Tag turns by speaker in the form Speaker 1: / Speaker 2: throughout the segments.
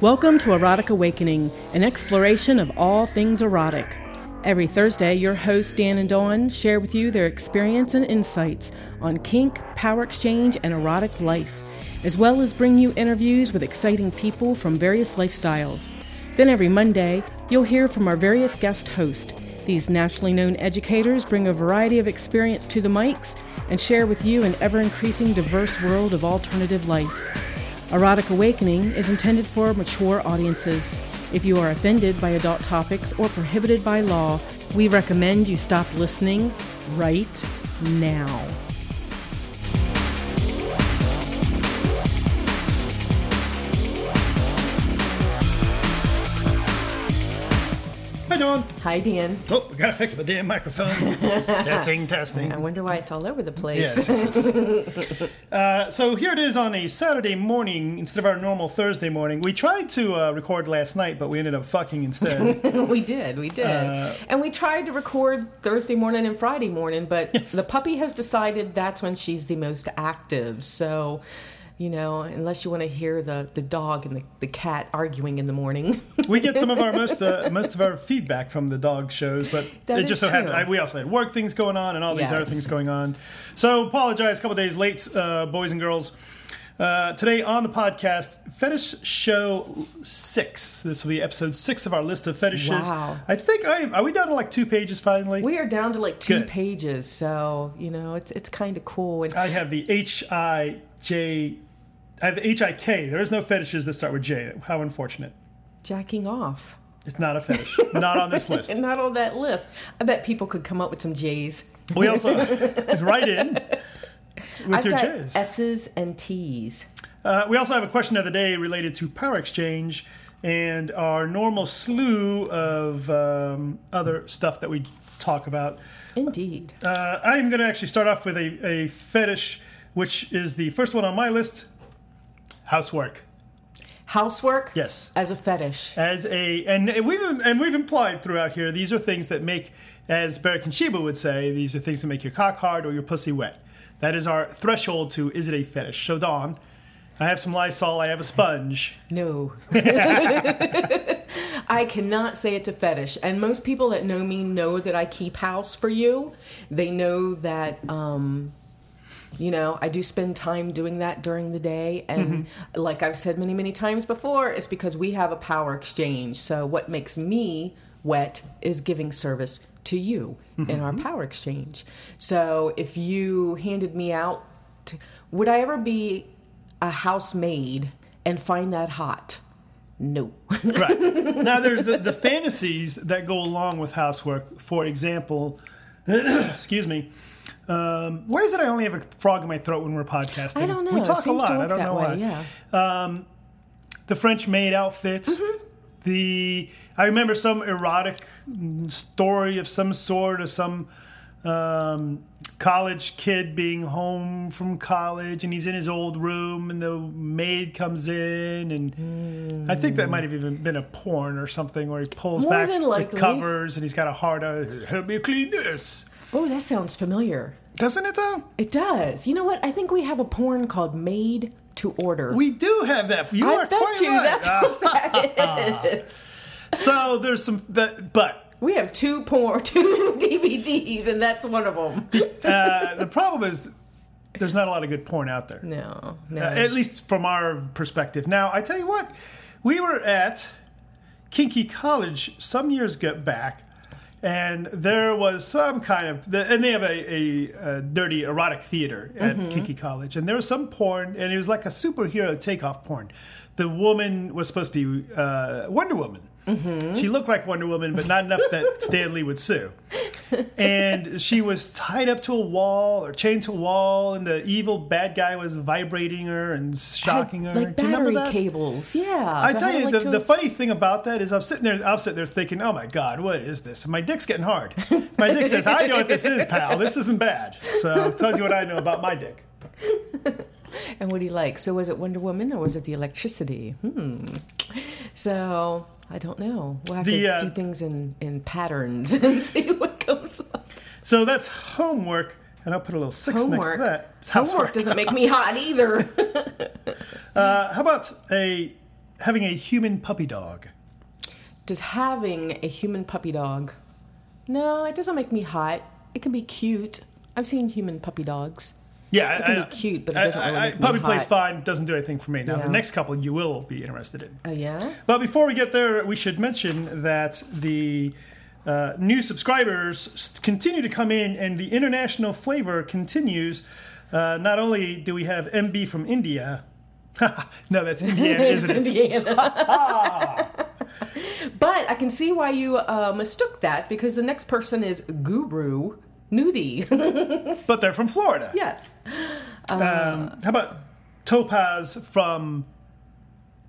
Speaker 1: Welcome to Erotic Awakening, an exploration of all things erotic. Every Thursday, your hosts Dan and Dawn share with you their experience and insights on kink, power exchange, and erotic life, as well as bring you interviews with exciting people from various lifestyles. Then every Monday, you'll hear from our various guest hosts. These nationally known educators bring a variety of experience to the mics and share with you an ever increasing diverse world of alternative life. Erotic Awakening is intended for mature audiences. If you are offended by adult topics or prohibited by law, we recommend you stop listening right now.
Speaker 2: Dawn.
Speaker 1: Hi, Dan.
Speaker 2: Oh, we gotta fix my damn microphone. testing, testing.
Speaker 1: I wonder why it's all over the place.
Speaker 2: Yes, yes, yes. uh, so here it is on a Saturday morning instead of our normal Thursday morning. We tried to uh, record last night, but we ended up fucking instead.
Speaker 1: we did, we did.
Speaker 2: Uh,
Speaker 1: and we tried to record Thursday morning and Friday morning, but
Speaker 2: Yes.
Speaker 1: the puppy has decided that's when she's the most active. So, you know, unless you want to hear the, the dog and the, the cat arguing in the morning.
Speaker 2: we get some of our most uh, most of our feedback from the dog shows, but
Speaker 1: That
Speaker 2: it just so happened I, we also had work things going on and all these other things going on. So apologize, a couple days late, uh, boys and girls. Uh, today on the podcast, Fetish Show Six. This will be episode six of our list of fetishes.
Speaker 1: Wow.
Speaker 2: I think I are we down to like two pages finally.
Speaker 1: we are down to like two
Speaker 2: Good.
Speaker 1: pages, so, you know, it's it's kind of cool. And
Speaker 2: I have the H I J. I have the H I K. There is no fetishes that start with J. How unfortunate.
Speaker 1: jacking off.
Speaker 2: It's not a fetish. not on this list.
Speaker 1: And not on that list. I bet people could come up with some J's.
Speaker 2: We also it's right in with
Speaker 1: I've
Speaker 2: your
Speaker 1: got
Speaker 2: J's.
Speaker 1: S's and T's.
Speaker 2: Uh, we also have a question of the day related to power exchange and our normal slew of um, other stuff that we talk about.
Speaker 1: Indeed.
Speaker 2: Uh, I am going to actually start off with a, a fetish, which is the first one on my list housework.
Speaker 1: Housework
Speaker 2: Yes.
Speaker 1: as a fetish.
Speaker 2: as a and we've and we've implied throughout here these are things that make as Beric and Sheba would say these are things that make your cock hard or your pussy wet that is our threshold to is it a fetish so Dawn I have some Lysol I have a sponge
Speaker 1: No. I cannot say it to fetish. And most people that know me know that I keep house for you. They know that, um, you know, I do spend time doing that during the day. And mm-hmm. like I've said many, many times before, it's because we have a power exchange. So what makes me wet is giving service to you in our mm-hmm. power exchange. So if you handed me out, to, would I ever be a housemaid and find that hot? No.
Speaker 2: right now there's the, the fantasies that go along with housework for example excuse me um, why is it I only have a frog in my throat when we're podcasting
Speaker 1: I don't know.
Speaker 2: we talk a lot I don't know
Speaker 1: way,
Speaker 2: why
Speaker 1: Yeah.
Speaker 2: the French maid outfit.
Speaker 1: Mm-hmm.
Speaker 2: The I remember some erotic story of some sort of some um, college kid being home from college and he's in his old room and the maid comes in and I think that might have even been a porn or something where he pulls
Speaker 1: More
Speaker 2: back the covers and he's got a hard on. Help me clean this.
Speaker 1: Oh, that sounds familiar.
Speaker 2: Doesn't it though?
Speaker 1: It does. You know what? I think we have a porn called Maid to Order.
Speaker 2: We do have that. You
Speaker 1: I
Speaker 2: are
Speaker 1: bet
Speaker 2: quite
Speaker 1: you
Speaker 2: right.
Speaker 1: that's what that is.
Speaker 2: so there's some, but, but
Speaker 1: We have two porn, two DVDs, and that's one of them.
Speaker 2: uh, the problem is there's not a lot of good porn out there,
Speaker 1: No, no.
Speaker 2: uh, at least from our perspective. Now, I tell you what, we were at Kinky College some years back, and there was some kind of, and they have a, a, a dirty erotic theater at Kinky College, and there was some porn, and it was like a superhero takeoff porn. The woman was supposed to be uh, Wonder Woman. She looked like Wonder Woman, but not enough that Stan Lee would sue. and she was tied up to a wall or chained to a wall, and the evil bad guy was vibrating her and shocking her.
Speaker 1: like
Speaker 2: Do you remember
Speaker 1: battery cables. Yeah.
Speaker 2: I tell you,
Speaker 1: like
Speaker 2: the, the funny thing about that is I'm sitting there, I'm sitting there thinking, oh my God, what is this? And my dick's getting hard. My dick says, I know what this is, pal. This isn't bad. So it tells you what I know about my dick.
Speaker 1: And what do you like? So was it Wonder Woman or was it the electricity? Hmm. So I don't know. We'll have
Speaker 2: The,
Speaker 1: to
Speaker 2: uh,
Speaker 1: do things in, in patterns and see what comes up.
Speaker 2: So that's homework. And I'll put a little six
Speaker 1: Homework.
Speaker 2: next to that. It's
Speaker 1: Homework
Speaker 2: housework.
Speaker 1: doesn't make me hot either.
Speaker 2: Uh, how about a having a human puppy dog?
Speaker 1: Does having a human puppy dog? No, it doesn't make me hot. It can be cute. I've seen human puppy dogs.
Speaker 2: Yeah,
Speaker 1: It can
Speaker 2: I-
Speaker 1: be cute, but it doesn't really
Speaker 2: I-
Speaker 1: make me
Speaker 2: puppy plays fine. Doesn't do anything for me. Now
Speaker 1: Yeah.
Speaker 2: the next couple you will be interested in.
Speaker 1: Oh yeah.
Speaker 2: But before we get there, we should mention that the uh, new subscribers continue to come in, and the international flavor continues. Uh, not only do we have MB from India, no, that's Indiana, isn't it?
Speaker 1: Indiana. but I can see why you uh, mistook that because the next person is Guru Nudie.
Speaker 2: But they're from Florida.
Speaker 1: yes.
Speaker 2: Um, how about Topaz from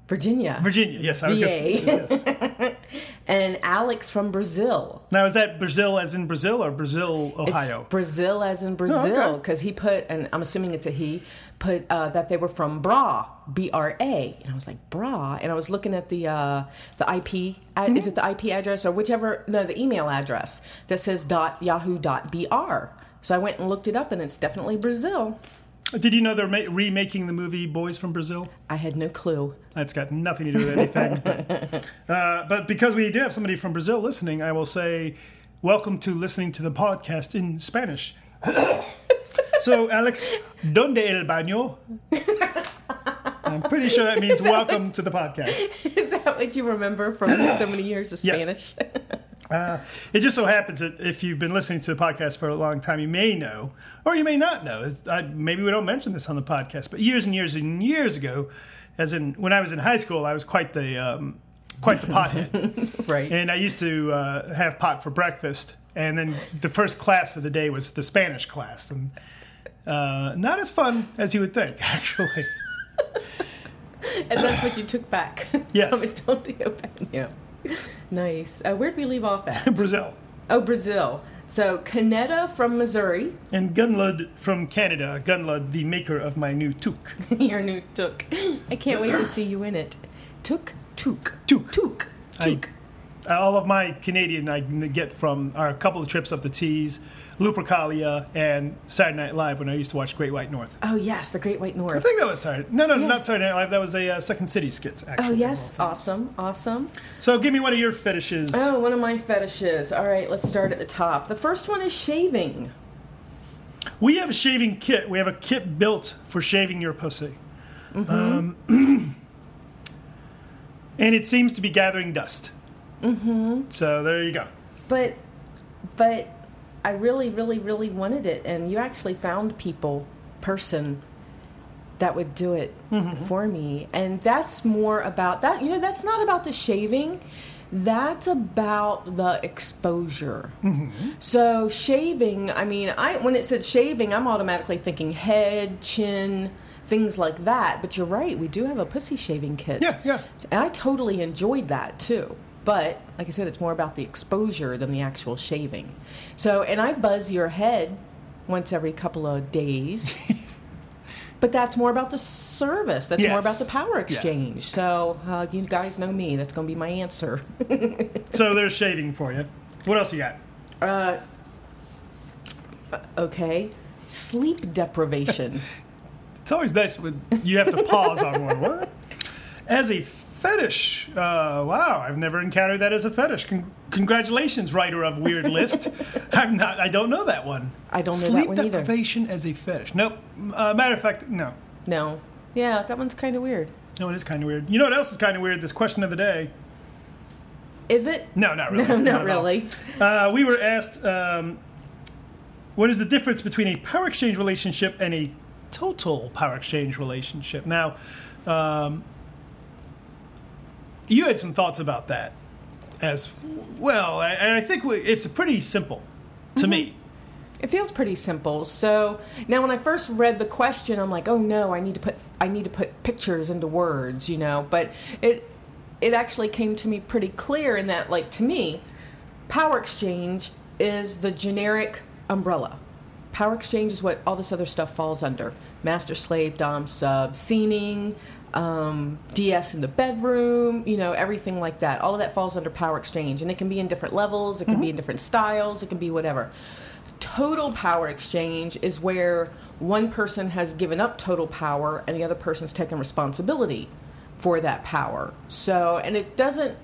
Speaker 1: Virginia.
Speaker 2: Virginia? Yes, I was
Speaker 1: VA.
Speaker 2: yes.
Speaker 1: and Alex from Brazil.
Speaker 2: Now, is that Brazil as in Brazil or Brazil, Ohio?
Speaker 1: It's Brazil as in Brazil
Speaker 2: Oh, okay.
Speaker 1: because he put, and I'm assuming it's a he, put uh, that they were from Bra, B R A, and I was like Bra, and I was looking at the uh, the IP, ad, is it the IP address or whichever, no, the email address that says dot yahoo dot br. So I went and looked it up, and it's definitely Brazil.
Speaker 2: Did you know they're ma- remaking the movie Boys from Brazil?
Speaker 1: I had no clue.
Speaker 2: That's got nothing to do with anything. but, uh, but because we do have somebody from Brazil listening, I will say, welcome to listening to the podcast in Spanish. so, Alex, ¿dónde el baño? I'm pretty sure that means welcome to the podcast.
Speaker 1: Is that what you remember from so many years of
Speaker 2: Yes. Uh, it just so happens that if you've been listening to the podcast for a long time, you may know, or you may not know. I, maybe we don't mention this on the podcast, but years and years and years ago, as in when I was in high school, I was quite the um, quite the pothead.
Speaker 1: right.
Speaker 2: And I used to uh, have pot for breakfast, and then the first class of the day was the Spanish class, and uh, not as fun as you would think, actually.
Speaker 1: and that's what you took back.
Speaker 2: Yes.
Speaker 1: from Antonio Baño. Nice. Uh, where'd we leave off at?
Speaker 2: Brazil
Speaker 1: Oh, Brazil. So Canetta from Missouri,
Speaker 2: and Gunlud from Canada. Gunlud, the maker of my new toque.
Speaker 1: your new took. I can't wait to see you in it. Took, took,
Speaker 2: Toque.
Speaker 1: took,
Speaker 2: I-
Speaker 1: took.
Speaker 2: Uh, all of my Canadian I get from are a couple of trips up the Tees, Lupercalia, and Saturday Night Live when I used to watch Great White North.
Speaker 1: Oh yes, the Great White North.
Speaker 2: I think that was Saturday. No, no,
Speaker 1: Yeah.
Speaker 2: not Saturday Night Live. That was a uh, Second City skit. Actually.
Speaker 1: Oh yes,
Speaker 2: of all things.
Speaker 1: awesome, awesome.
Speaker 2: So give me one of your fetishes.
Speaker 1: Oh, one of my fetishes. All right, let's start at the top. The first one is shaving.
Speaker 2: We have a shaving kit. We have a kit built for shaving your pussy.
Speaker 1: Mm-hmm.
Speaker 2: Um, and it seems to be gathering dust. Mm-hmm. So there you go.
Speaker 1: But but I really, really, really wanted it and you actually found people, person that would do it mm-hmm. for me. And that's more about that you know, that's not about the shaving. That's about the exposure. Mm-hmm. So shaving, I mean, I when it said shaving, I'm automatically thinking head, chin, things like that. But you're right, we do have a pussy shaving kit.
Speaker 2: Yeah, yeah.
Speaker 1: And I totally enjoyed that too. But like I said, it's more about the exposure than the actual shaving. So, and I buzz your head once every couple of days. but that's more about the service. That's more about the power exchange. So, uh, you guys know me. That's going to be my answer.
Speaker 2: So there's shaving for you. What else you got?
Speaker 1: Uh, okay. Sleep deprivation.
Speaker 2: It's always nice when you have to pause on one. What? As a fetish, uh, wow! I've never encountered that as a fetish. Con- congratulations, writer of Weird List. I'm not. I don't know that one.
Speaker 1: I don't know
Speaker 2: Sleep
Speaker 1: that one either.
Speaker 2: Sleep deprivation as a fetish. Nope. Uh, matter of fact, no.
Speaker 1: no. Yeah, that one's kind of weird.
Speaker 2: No, it is kind of weird. You know what else is kind of weird? This question of the day.
Speaker 1: Is it?
Speaker 2: No, not really.
Speaker 1: No,
Speaker 2: Not
Speaker 1: not really.
Speaker 2: Uh, we were asked, um, what is the difference between a power exchange relationship and a total power exchange relationship? Now, um, you had some thoughts about that as well, and I think we, it's pretty simple to mm-hmm. me.
Speaker 1: It feels pretty simple. So now, when I first read the question, I'm like, "Oh no, I need to put I need to put pictures into words," you know. But it it actually came to me pretty clear in that, like to me, power exchange is the generic umbrella. Power exchange is what all this other stuff falls under: master, slave, dom, sub, scening, um, DS in the bedroom, you know, everything like that. All of that falls under power exchange, and it can be in different levels. It can be in different styles. It can be whatever. Total power exchange is where one person has given up total power and the other person's taken responsibility for that power. So, and it doesn't,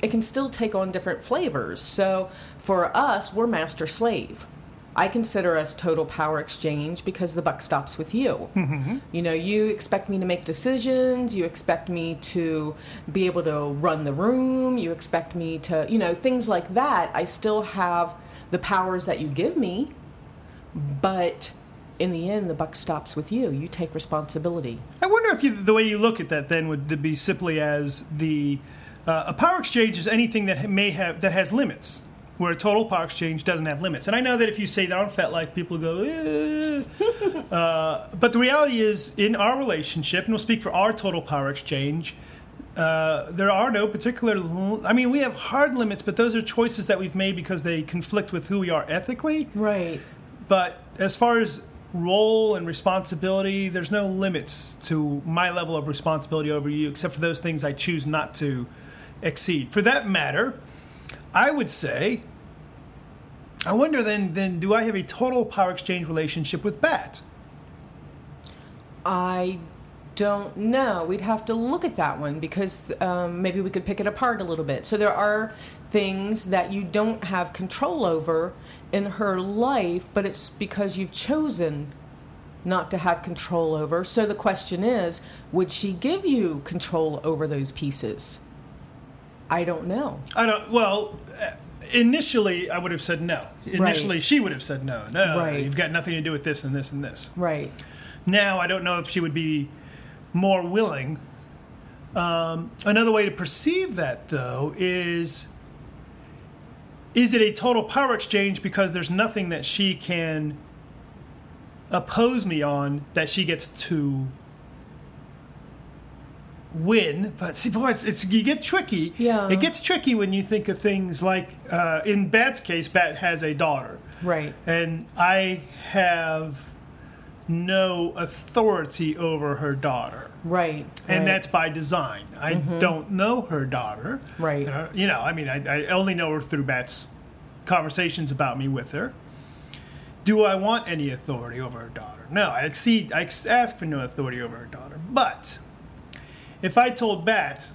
Speaker 1: it can still take on different flavors. So, for us, we're master slave. I consider us total power exchange because the buck stops with you. Mm-hmm. You know, you expect me to make decisions, you expect me to be able to run the room, you expect me to, you know, things like that. I still have the powers that you give me, but in the end, the buck stops with you. You take responsibility.
Speaker 2: I wonder if you, the way you look at that then would be simply as the uh, a power exchange is anything that may have that has limits, where a total power exchange doesn't have limits. And I know that if you say that on FetLife, people go, eh. uh, but the reality is, in our relationship, and we'll speak for our total power exchange. Uh, there are no particular. I mean, we have hard limits, but those are choices that we've made because they conflict with who we are ethically.
Speaker 1: Right.
Speaker 2: But as far as role and responsibility, there's no limits to my level of responsibility over you, except for those things I choose not to exceed. For that matter, I would say, I wonder then, then do I have a total power exchange relationship with Bat?
Speaker 1: I don't know. We'd have to look at that one because um, maybe we could pick it apart a little bit. So there are things that you don't have control over in her life, but it's because you've chosen not to have control over. So the question is, would she give you control over those pieces? I don't know.
Speaker 2: I don't. Well, uh, initially I would have said no. Initially,
Speaker 1: Right.
Speaker 2: she would have said no. No,
Speaker 1: Right.
Speaker 2: you've got nothing to do with this and this and this.
Speaker 1: Right.
Speaker 2: Now I don't know if she would be more willing. Um, another way to perceive that, though, is is it a total power exchange because there's nothing that she can oppose me on that she gets to win? But see, boy, it's, it's you get tricky.
Speaker 1: Yeah.
Speaker 2: it gets tricky when you think of things like uh, in Bat's case, Bat has a daughter
Speaker 1: Right.
Speaker 2: and I have no authority over her daughter.
Speaker 1: Right.
Speaker 2: And
Speaker 1: right.
Speaker 2: that's by design. I don't know her daughter.
Speaker 1: Right.
Speaker 2: Uh, You know, I mean, I, I only know her through Bat's conversations about me with her. Do I want any authority over her daughter? No, I exceed. I ask for no authority over her daughter. But if I told Bat,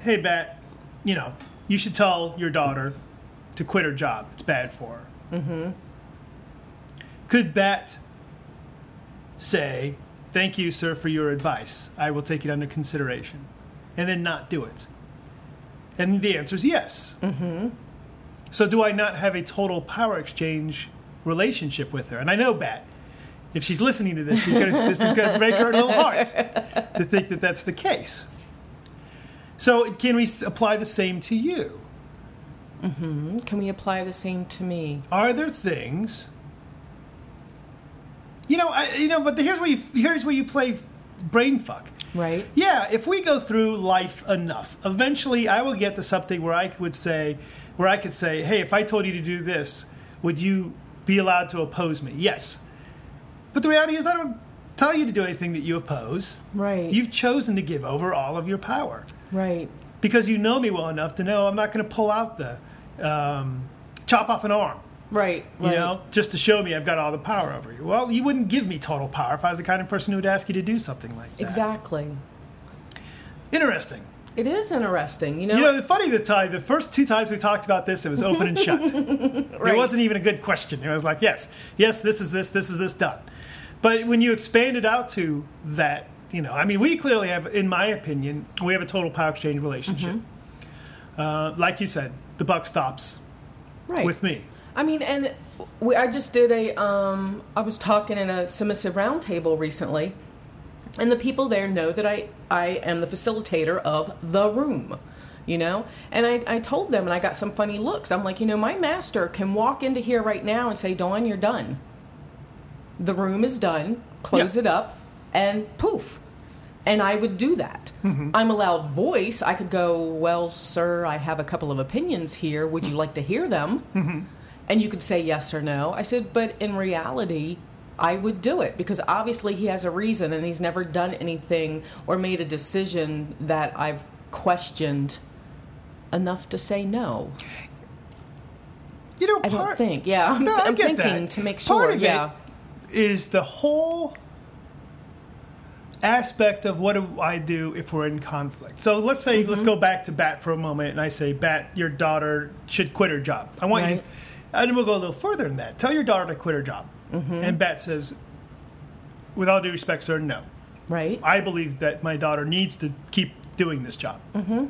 Speaker 2: "Hey, Bat, you know, you should tell your daughter to quit her job. It's bad for her." Mm-hmm. Could Bat say, "Thank you, sir, for your advice. I will take it under consideration," and then not do it? And the answer is yes. Mm-hmm. So do I not have a total power exchange relationship with her? And I know Bat. If she's listening to this, she's going to going to break her little heart to think that that's the case. So can we apply the same to you? Mm-hmm.
Speaker 1: Can we apply the same to me?
Speaker 2: Are there things? You know, I, you know, but here's where you here's where you play brain fuck.
Speaker 1: Right.
Speaker 2: Yeah, if we go through life enough, eventually I will get to something where I would say, where I could say, hey, if I told you to do this, would you be allowed to oppose me? Yes. But the reality is, I don't tell you to do anything that you oppose.
Speaker 1: Right.
Speaker 2: You've chosen to give over all of your power
Speaker 1: Right.
Speaker 2: because you know me well enough to know I'm not going to pull out the um, chop off an arm
Speaker 1: Right.
Speaker 2: you
Speaker 1: right.
Speaker 2: know, just to show me I've got all the power over you. Well, you wouldn't give me total power if I was the kind of person who would ask you to do something like that.
Speaker 1: Exactly.
Speaker 2: Interesting.
Speaker 1: It is interesting. You know.
Speaker 2: You know, the funny the time, the first two times we talked about this, it was open and shut. It wasn't even a good question. It was like, yes, yes, this is this, this is this done. But when you expand it out to that, you know, I mean, we clearly have, in my opinion, we have a total power exchange relationship.
Speaker 1: Mm-hmm.
Speaker 2: Uh, like you said, the buck stops
Speaker 1: right.
Speaker 2: with me.
Speaker 1: I mean, and we, I just did a. Um, I was talking in a submissive roundtable recently, and the people there know that I I am the facilitator of the room, you know. And I I told them, and I got some funny looks. I'm like, you know, my master can walk into here right now and say, "Dawn, you're done. The room is done. Close
Speaker 2: Yeah.
Speaker 1: it up, and poof." And I would do that.
Speaker 2: Mm-hmm.
Speaker 1: I'm a loud voice. I could go, Well, sir, I have a couple of opinions here. Would you like to hear them?
Speaker 2: Mm-hmm.
Speaker 1: And you could say yes or no. I said, But in reality, I would do it because obviously he has a reason and he's never done anything or made a decision that I've questioned enough to say no.
Speaker 2: You know,
Speaker 1: I don't think. Yeah, I'm,
Speaker 2: No,
Speaker 1: I'm thinking
Speaker 2: that.
Speaker 1: to make
Speaker 2: Part
Speaker 1: sure.
Speaker 2: of it
Speaker 1: Yeah.
Speaker 2: is the whole aspect of what do I do if we're in conflict. So let's say
Speaker 1: Mm-hmm.
Speaker 2: let's go back to Bat for a moment, and I say, Bat, your daughter should quit her job. I want you.
Speaker 1: Right.
Speaker 2: And we'll go a little further than that. Tell your daughter to quit her job.
Speaker 1: Mm-hmm.
Speaker 2: And Bat says, with all due respect, sir, no.
Speaker 1: Right.
Speaker 2: I believe that my daughter needs to keep doing this job. Mm-hmm.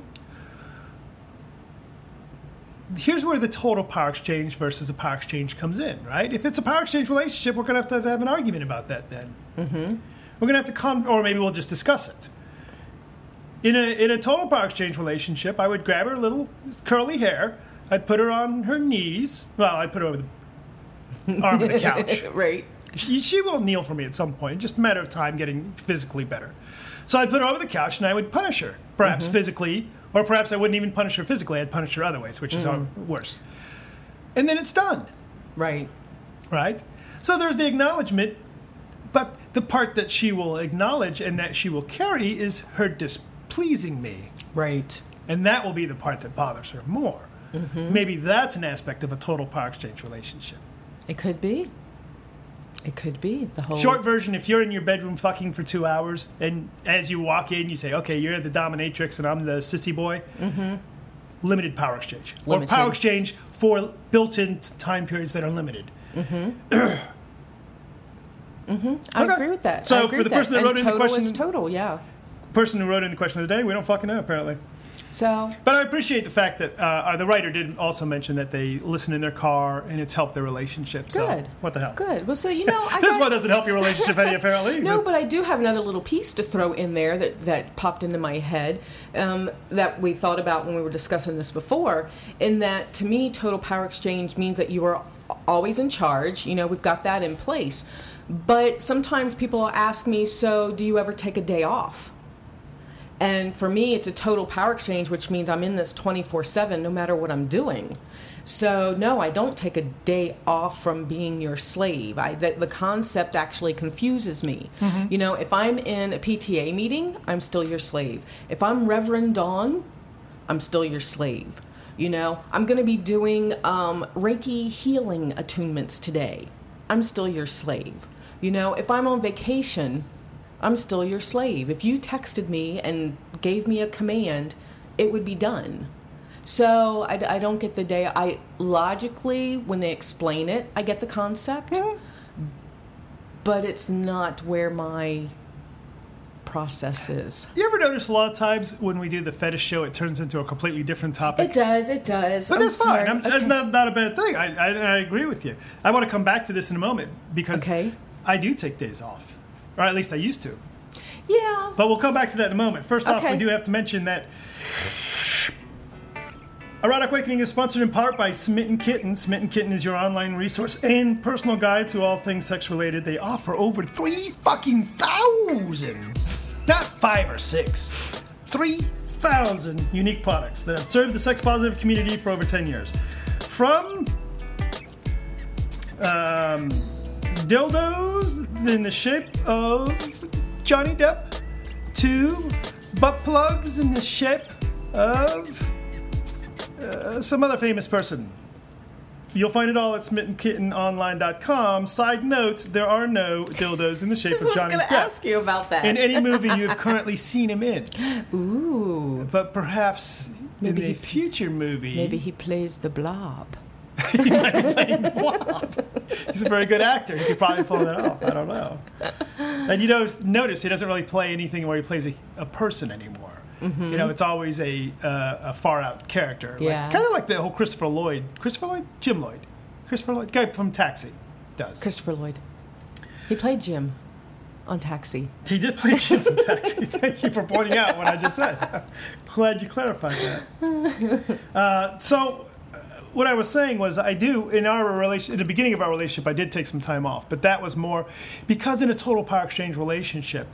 Speaker 2: Here's where the total power exchange versus a power exchange comes in, right? If it's a power exchange relationship, we're going to have to have an argument about that then. Mm-hmm. We're going to have to come, or maybe we'll just discuss it. In a, in a total power exchange relationship, I would grab her little curly hair, I'd put her on her knees. Well, I'd put her over the arm of the couch.
Speaker 1: right.
Speaker 2: She, she will kneel for me at some point, just a matter of time getting physically better. So I'd put her over the couch and I would punish her, perhaps mm-hmm. physically, or perhaps I wouldn't even punish her physically. I'd punish her other ways, which is mm. how worse. And then it's done,
Speaker 1: Right.
Speaker 2: right? So there's the acknowledgement, but the part that she will acknowledge and that she will carry is her displeasing me.
Speaker 1: Right.
Speaker 2: And that will be the part that bothers her more. Maybe that's an aspect of a total power exchange relationship.
Speaker 1: It could be. It could be the whole
Speaker 2: Short version: If you're in your bedroom fucking for two hours, and as you walk in, you say, "Okay, you're the dominatrix, and I'm the sissy boy." Mm-hmm. Limited power exchange,
Speaker 1: Limited.
Speaker 2: or power exchange for built-in time periods that are limited.
Speaker 1: I
Speaker 2: Okay.
Speaker 1: agree with that.
Speaker 2: So for the person that
Speaker 1: And
Speaker 2: wrote in the question-
Speaker 1: total, yeah.
Speaker 2: Person who wrote in the question of the day, we don't fucking know apparently.
Speaker 1: So
Speaker 2: But I appreciate the fact that uh, uh, the writer did also mention that they listen in their car and it's helped their relationship. So
Speaker 1: Good.
Speaker 2: what the hell?
Speaker 1: good. Well, so you know, I
Speaker 2: This
Speaker 1: got-
Speaker 2: one doesn't help your relationship any apparently.
Speaker 1: No, but I do have another little piece to throw in there that, that popped into my head um, that we thought about when we were discussing this before. In that, to me, total power exchange means that you are always in charge. You know, we've got that in place. But sometimes people ask me, so do you ever take a day off? And for me, it's a total power exchange, which means I'm in this 24 7 no matter what I'm doing. So, no, I don't take a day off from being your slave. I, the, the concept actually confuses me. You know, if I'm in a PTA meeting, I'm still your slave. If I'm Reverend Dawn, I'm still your slave. You know, I'm going to be doing um, Reiki healing attunements today. I'm still your slave. You know, if I'm on vacation, I'm still your slave. If you texted me and gave me a command, it would be done. So I, I don't get the day. I logically, when they explain it, I get the concept, mm-hmm. but it's not where my process is.
Speaker 2: You ever notice a lot of times when we do the fetish show, it turns into a completely different topic?
Speaker 1: It does. It does.
Speaker 2: But
Speaker 1: I'm
Speaker 2: that's fine.
Speaker 1: sorry.
Speaker 2: I'm,
Speaker 1: Okay.
Speaker 2: not, not a bad thing. I, I, I agree with you. I want to come back to this in a moment because
Speaker 1: Okay.
Speaker 2: I do take days off, or at least I used to.
Speaker 1: yeah.
Speaker 2: But we'll come back to that in a moment. First off, we do have to mention that Erotic Awakening is sponsored in part by Smitten Kitten. Smitten Kitten is your online resource and personal guide to all things sex related. They offer over three fucking thousand, not five or six, three thousand unique products that have served the sex positive community for over ten years. From um, dildos in the shape of Johnny Depp two butt plugs in the shape of uh, some other famous person. You'll find it all at smittenkittenonline.com. Side note, there are no dildos in the shape
Speaker 1: I
Speaker 2: of
Speaker 1: was
Speaker 2: Johnny
Speaker 1: going to
Speaker 2: Depp
Speaker 1: ask you about that.
Speaker 2: in any movie you have currently seen him in.
Speaker 1: Ooh.
Speaker 2: But perhaps
Speaker 1: Maybe
Speaker 2: in a
Speaker 1: he-
Speaker 2: future movie,
Speaker 1: Maybe he plays the blob.
Speaker 2: He's a very good actor. He could probably pull that off. I don't know. And you know, notice he doesn't really play anything where he plays a, a person anymore. You know, it's always a uh, a far out character. Like,
Speaker 1: Yeah.
Speaker 2: kind of like the whole Christopher Lloyd, Christopher Lloyd, Jim Lloyd, Christopher Lloyd, guy from Taxi, does.
Speaker 1: Christopher Lloyd. He played Jim on Taxi.
Speaker 2: He did play Jim from Taxi. Thank you for pointing out what I just said. Glad you clarified that. Uh, so, what I was saying was, I do in our relation, in the beginning of our relationship, I did take some time off, but that was more because in a total power exchange relationship,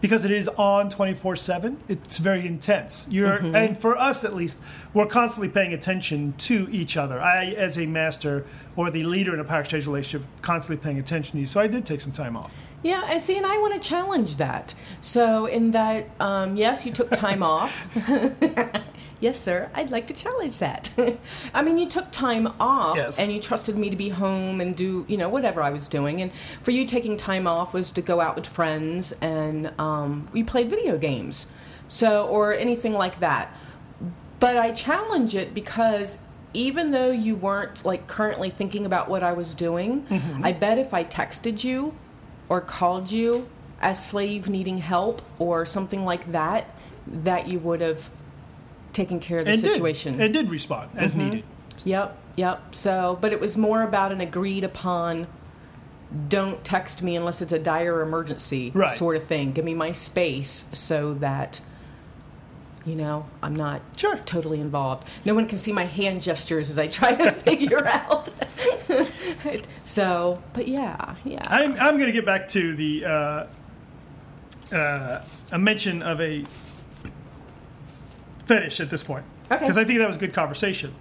Speaker 2: because it is on 24-7 it's very intense. You're mm-hmm. and for us at least we're constantly paying attention to each other. I as a master or the leader in a power exchange relationship constantly paying attention to you so i did take some time off
Speaker 1: Yeah, I see, and I want to challenge that. So, in that, um, yes, you took time off. Yes, sir. I'd like to challenge that. I mean, you took time off
Speaker 2: Yes.
Speaker 1: and you trusted me to be home and do, you know, whatever I was doing. And for you, taking time off was to go out with friends and um, we played video games. So, or anything like that. But I challenge it because even though you weren't like currently thinking about what I was doing, I bet if I texted you or called you as slave needing help or something like that, that you would have taken care of the
Speaker 2: And
Speaker 1: situation. Mm-hmm.
Speaker 2: did, and did respond as needed.
Speaker 1: Yep, yep. So, but it was more about an agreed upon don't text me unless it's a dire emergency
Speaker 2: Right.
Speaker 1: sort of thing. Give me my space so that you know, I'm not
Speaker 2: Sure.
Speaker 1: totally involved. No one can see my hand gestures as I try to figure out. so, but yeah, yeah.
Speaker 2: I'm, I'm going to get back to the uh, uh, a mention of a fetish at this point.
Speaker 1: Okay.
Speaker 2: Because I think that was a good conversation.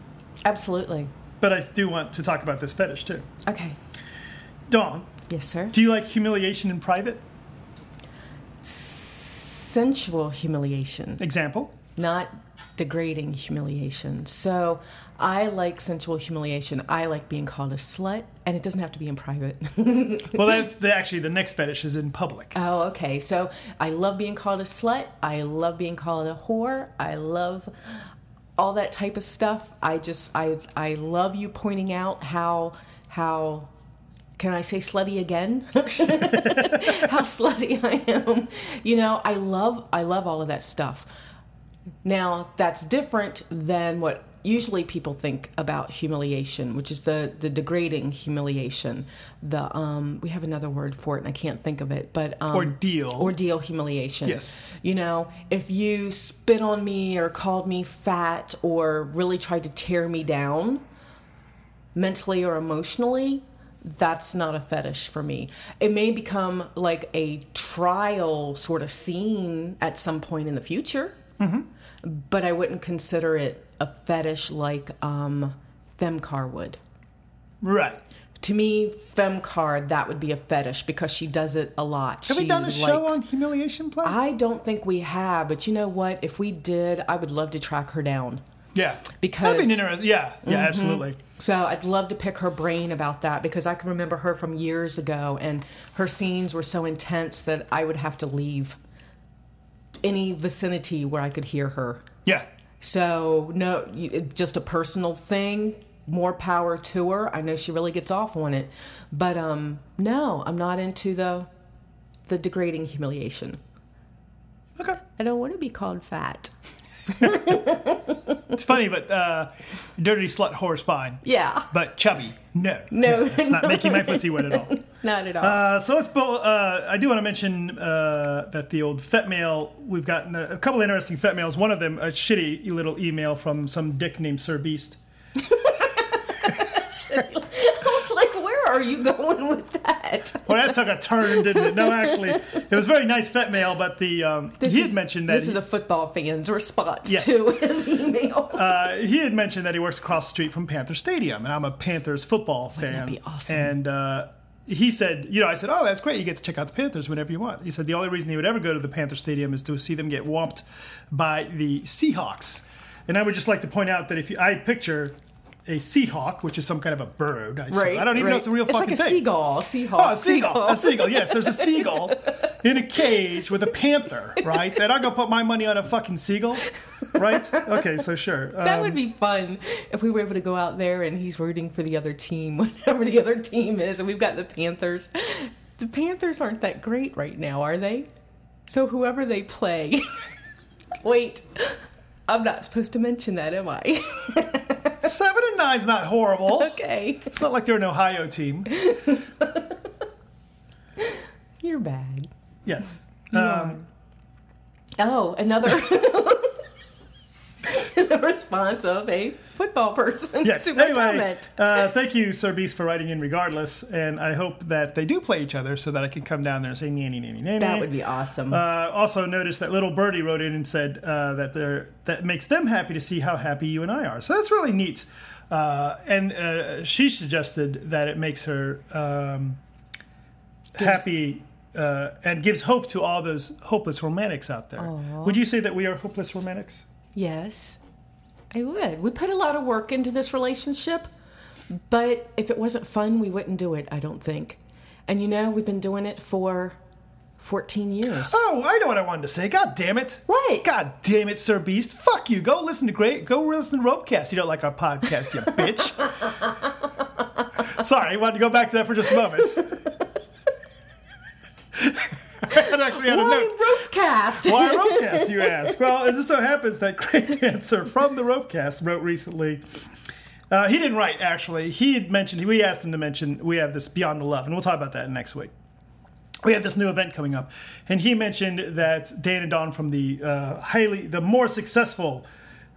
Speaker 1: Absolutely.
Speaker 2: But I do want to talk about this fetish too.
Speaker 1: Okay.
Speaker 2: Dawn,
Speaker 1: Yes, sir.
Speaker 2: do you like humiliation in private?
Speaker 1: Sensual humiliation.
Speaker 2: Example?
Speaker 1: not degrading humiliation. So I like sensual humiliation. I like being called a slut, and it doesn't have to be in private.
Speaker 2: Well, that's the, actually the next fetish is in public.
Speaker 1: oh, okay. So I love being called a slut. I love being called a whore. I love all that type of stuff. I just I I love you pointing out how how can I say slutty again? how slutty I am. You know, I love I love all of that stuff. Now, that's different than what usually people think about humiliation, which is the the degrading humiliation. The um we have another word for it and I can't think of it, but um
Speaker 2: Ordeal.
Speaker 1: ordeal humiliation.
Speaker 2: Yes.
Speaker 1: You know, if you spit on me or called me fat or really tried to tear me down mentally or emotionally, that's not a fetish for me. It may become like a trial sort of scene at some point in the future, but I wouldn't consider it a fetish like um, Femcar would.
Speaker 2: Right.
Speaker 1: To me, Femcar, that would be a fetish because she does it a lot.
Speaker 2: Have we done a show on humiliation play?
Speaker 1: I don't think we have, but you know what? If we did, I would love to track her down.
Speaker 2: Yeah.
Speaker 1: because-
Speaker 2: That'd be interesting. Yeah, yeah, absolutely.
Speaker 1: So I'd love to pick her brain about that because I can remember her from years ago, and her scenes were so intense that I would have to leave any vicinity where I could hear her.
Speaker 2: Yeah.
Speaker 1: So no, just a personal thing. More power to her. I know she really gets off on it, but um, no, I'm not into the the degrading humiliation.
Speaker 2: Okay.
Speaker 1: I don't want to be called fat.
Speaker 2: It's funny, but uh, dirty slut whore's fine.
Speaker 1: Yeah,
Speaker 2: But chubby, no.
Speaker 1: No,
Speaker 2: It's not making my pussy wet at all.
Speaker 1: not at all.
Speaker 2: Uh, so let's. Uh, I do want to mention uh, that the old fet mail. We've gotten a, a couple interesting fet mails. One of them, a shitty little email from some dick named Sir Beast.
Speaker 1: I was like, where are you going with that?
Speaker 2: Well, that took a turn, didn't it? No, actually, it was very nice fet mail. But the um, he had
Speaker 1: is,
Speaker 2: mentioned that
Speaker 1: this
Speaker 2: he,
Speaker 1: is a football fan's response
Speaker 2: Yes.
Speaker 1: to his email.
Speaker 2: uh, he had mentioned that he works across the street from Panther Stadium, and I'm a Panthers football fan.
Speaker 1: that be awesome?
Speaker 2: And uh, he said, you know, I said, oh, that's great. You get to check out the Panthers whenever you want. He said the only reason he would ever go to the Panther Stadium is to see them get whomped by the Seahawks. And I would just like to point out that if you, I picture a Seahawk, which is some kind of a bird, I,
Speaker 1: right.
Speaker 2: I don't even know
Speaker 1: right.
Speaker 2: if it's a real
Speaker 1: it's
Speaker 2: fucking
Speaker 1: like a
Speaker 2: thing.
Speaker 1: seagull. Seahawk.
Speaker 2: Oh, a seagull. A seagull. Yes, there's a seagull in a cage with a panther, right? And I'll go put my money on a fucking seagull, right? Okay, so sure.
Speaker 1: That
Speaker 2: Um,
Speaker 1: would be fun if we were able to go out there and he's rooting for the other team, whatever the other team is, and we've got the Panthers. The Panthers aren't that great right now, are they? So whoever they play. Wait, I'm not supposed to mention that, am I?
Speaker 2: Seven and nine's not horrible.
Speaker 1: okay.
Speaker 2: It's not like they're an Ohio team.
Speaker 1: You're bad.
Speaker 2: Yes. Um.
Speaker 1: Oh, another the response of a football person
Speaker 2: yes.
Speaker 1: to
Speaker 2: Anyway, uh, thank you, Sir Beast, for writing in regardless. And I hope that they do play each other so that I can come down there and say, nanny, nanny, nanny.
Speaker 1: That would be awesome.
Speaker 2: Uh, also noticed that little birdie wrote in and said uh, that they're that makes them happy to see how happy you and I are. So that's really neat. Uh, and uh, she suggested that it makes her um, happy uh, and gives hope to all those hopeless romantics out there. Would you say that we are hopeless romantics?
Speaker 1: yes. I would. We put a lot of work into this relationship, but if it wasn't fun, we wouldn't do it, I don't think. And you know, we've been doing it for 14 years.
Speaker 2: Oh, I know what I wanted to say. God damn it.
Speaker 1: What?
Speaker 2: God damn it, Sir Beast. Fuck you. Go listen to great. Go listen to Ropecast. You don't like our podcast, you bitch. Sorry, I wanted to go back to that for just a moment. I actually had a
Speaker 1: Why
Speaker 2: note.
Speaker 1: Ropecast?
Speaker 2: Why Ropecast, you ask? Well, it just so happens that Graydancer from the Ropecast wrote recently. Uh, he didn't write, actually. He had mentioned, we asked him to mention, we have this Beyond the Love, and we'll talk about that next week. We have this new event coming up, and he mentioned that Dan and Dawn from the uh, highly, the more successful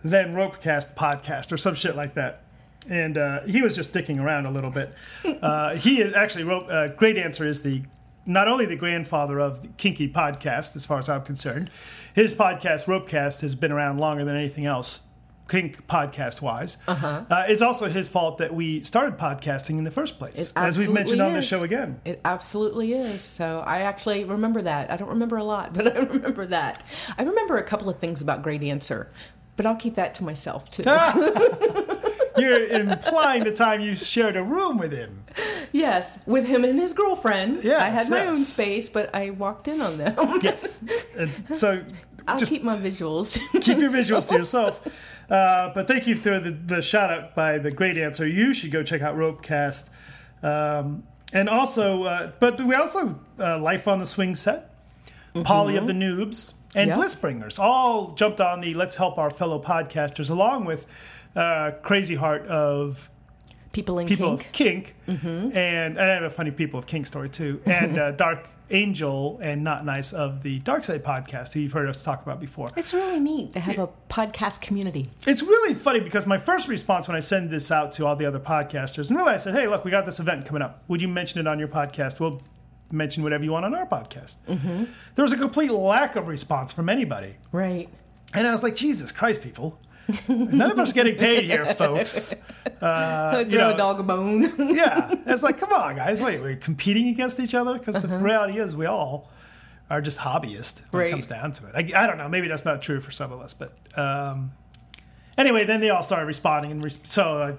Speaker 2: than Ropecast podcast, or some shit like that. And uh, he was just dicking around a little bit. Uh, he actually wrote. Uh, Graydancer is the not only the grandfather of the Kinky podcast, as far as I'm concerned. His podcast, Ropecast, has been around longer than anything else, kink podcast wise. Uh-huh. it's also his fault that we started podcasting in the first place, as we've mentioned
Speaker 1: absolutely
Speaker 2: on the show again.
Speaker 1: It absolutely is. So I actually remember that. I don't remember a lot, but I remember that. I remember a couple of things about Graydancer, but I'll keep that to myself too.
Speaker 2: You're implying the time you shared a room with him.
Speaker 1: yes, with him and his girlfriend.
Speaker 2: Yes,
Speaker 1: I had my
Speaker 2: yes.
Speaker 1: own space, but I walked in on them.
Speaker 2: Yes. And so
Speaker 1: I'll keep my visuals.
Speaker 2: keep your visuals to yourself. Uh, but thank you for the, the shout out by the Graydancer. You should go check out Ropecast. Um, and also, uh, but we also, uh, Life on the Swing set, Polly of the Noobs, and
Speaker 1: Yep.
Speaker 2: Blissbringers all jumped on the Let's Help Our Fellow Podcasters, along with uh, Crazy Heart of
Speaker 1: People in
Speaker 2: People
Speaker 1: kink.
Speaker 2: of Kink. And, and I have a funny People of Kink story too. And uh, Dark Angel and Not Nice of the Dark Side podcast, who you've heard us talk about before.
Speaker 1: It's really neat to have a podcast community.
Speaker 2: It's really funny because my first response when I send this out to all the other podcasters, and really I said, hey, look, we got this event coming up. Would you mention it on your podcast? We'll mention whatever you want on our podcast. Mm-hmm. There was a complete lack of response from anybody.
Speaker 1: Right.
Speaker 2: And I was like, Jesus Christ, people. None of us getting paid here, folks.
Speaker 1: Throw
Speaker 2: know-
Speaker 1: a dog a bone.
Speaker 2: Yeah. It's like, come on, guys. Wait, we're competing against each other? Because
Speaker 1: Uh-huh.
Speaker 2: the reality is we all are just hobbyists when
Speaker 1: Right.
Speaker 2: it comes down to it. I, I don't know. Maybe that's not true for some of us. But um, anyway, then they all started responding. and res- So uh,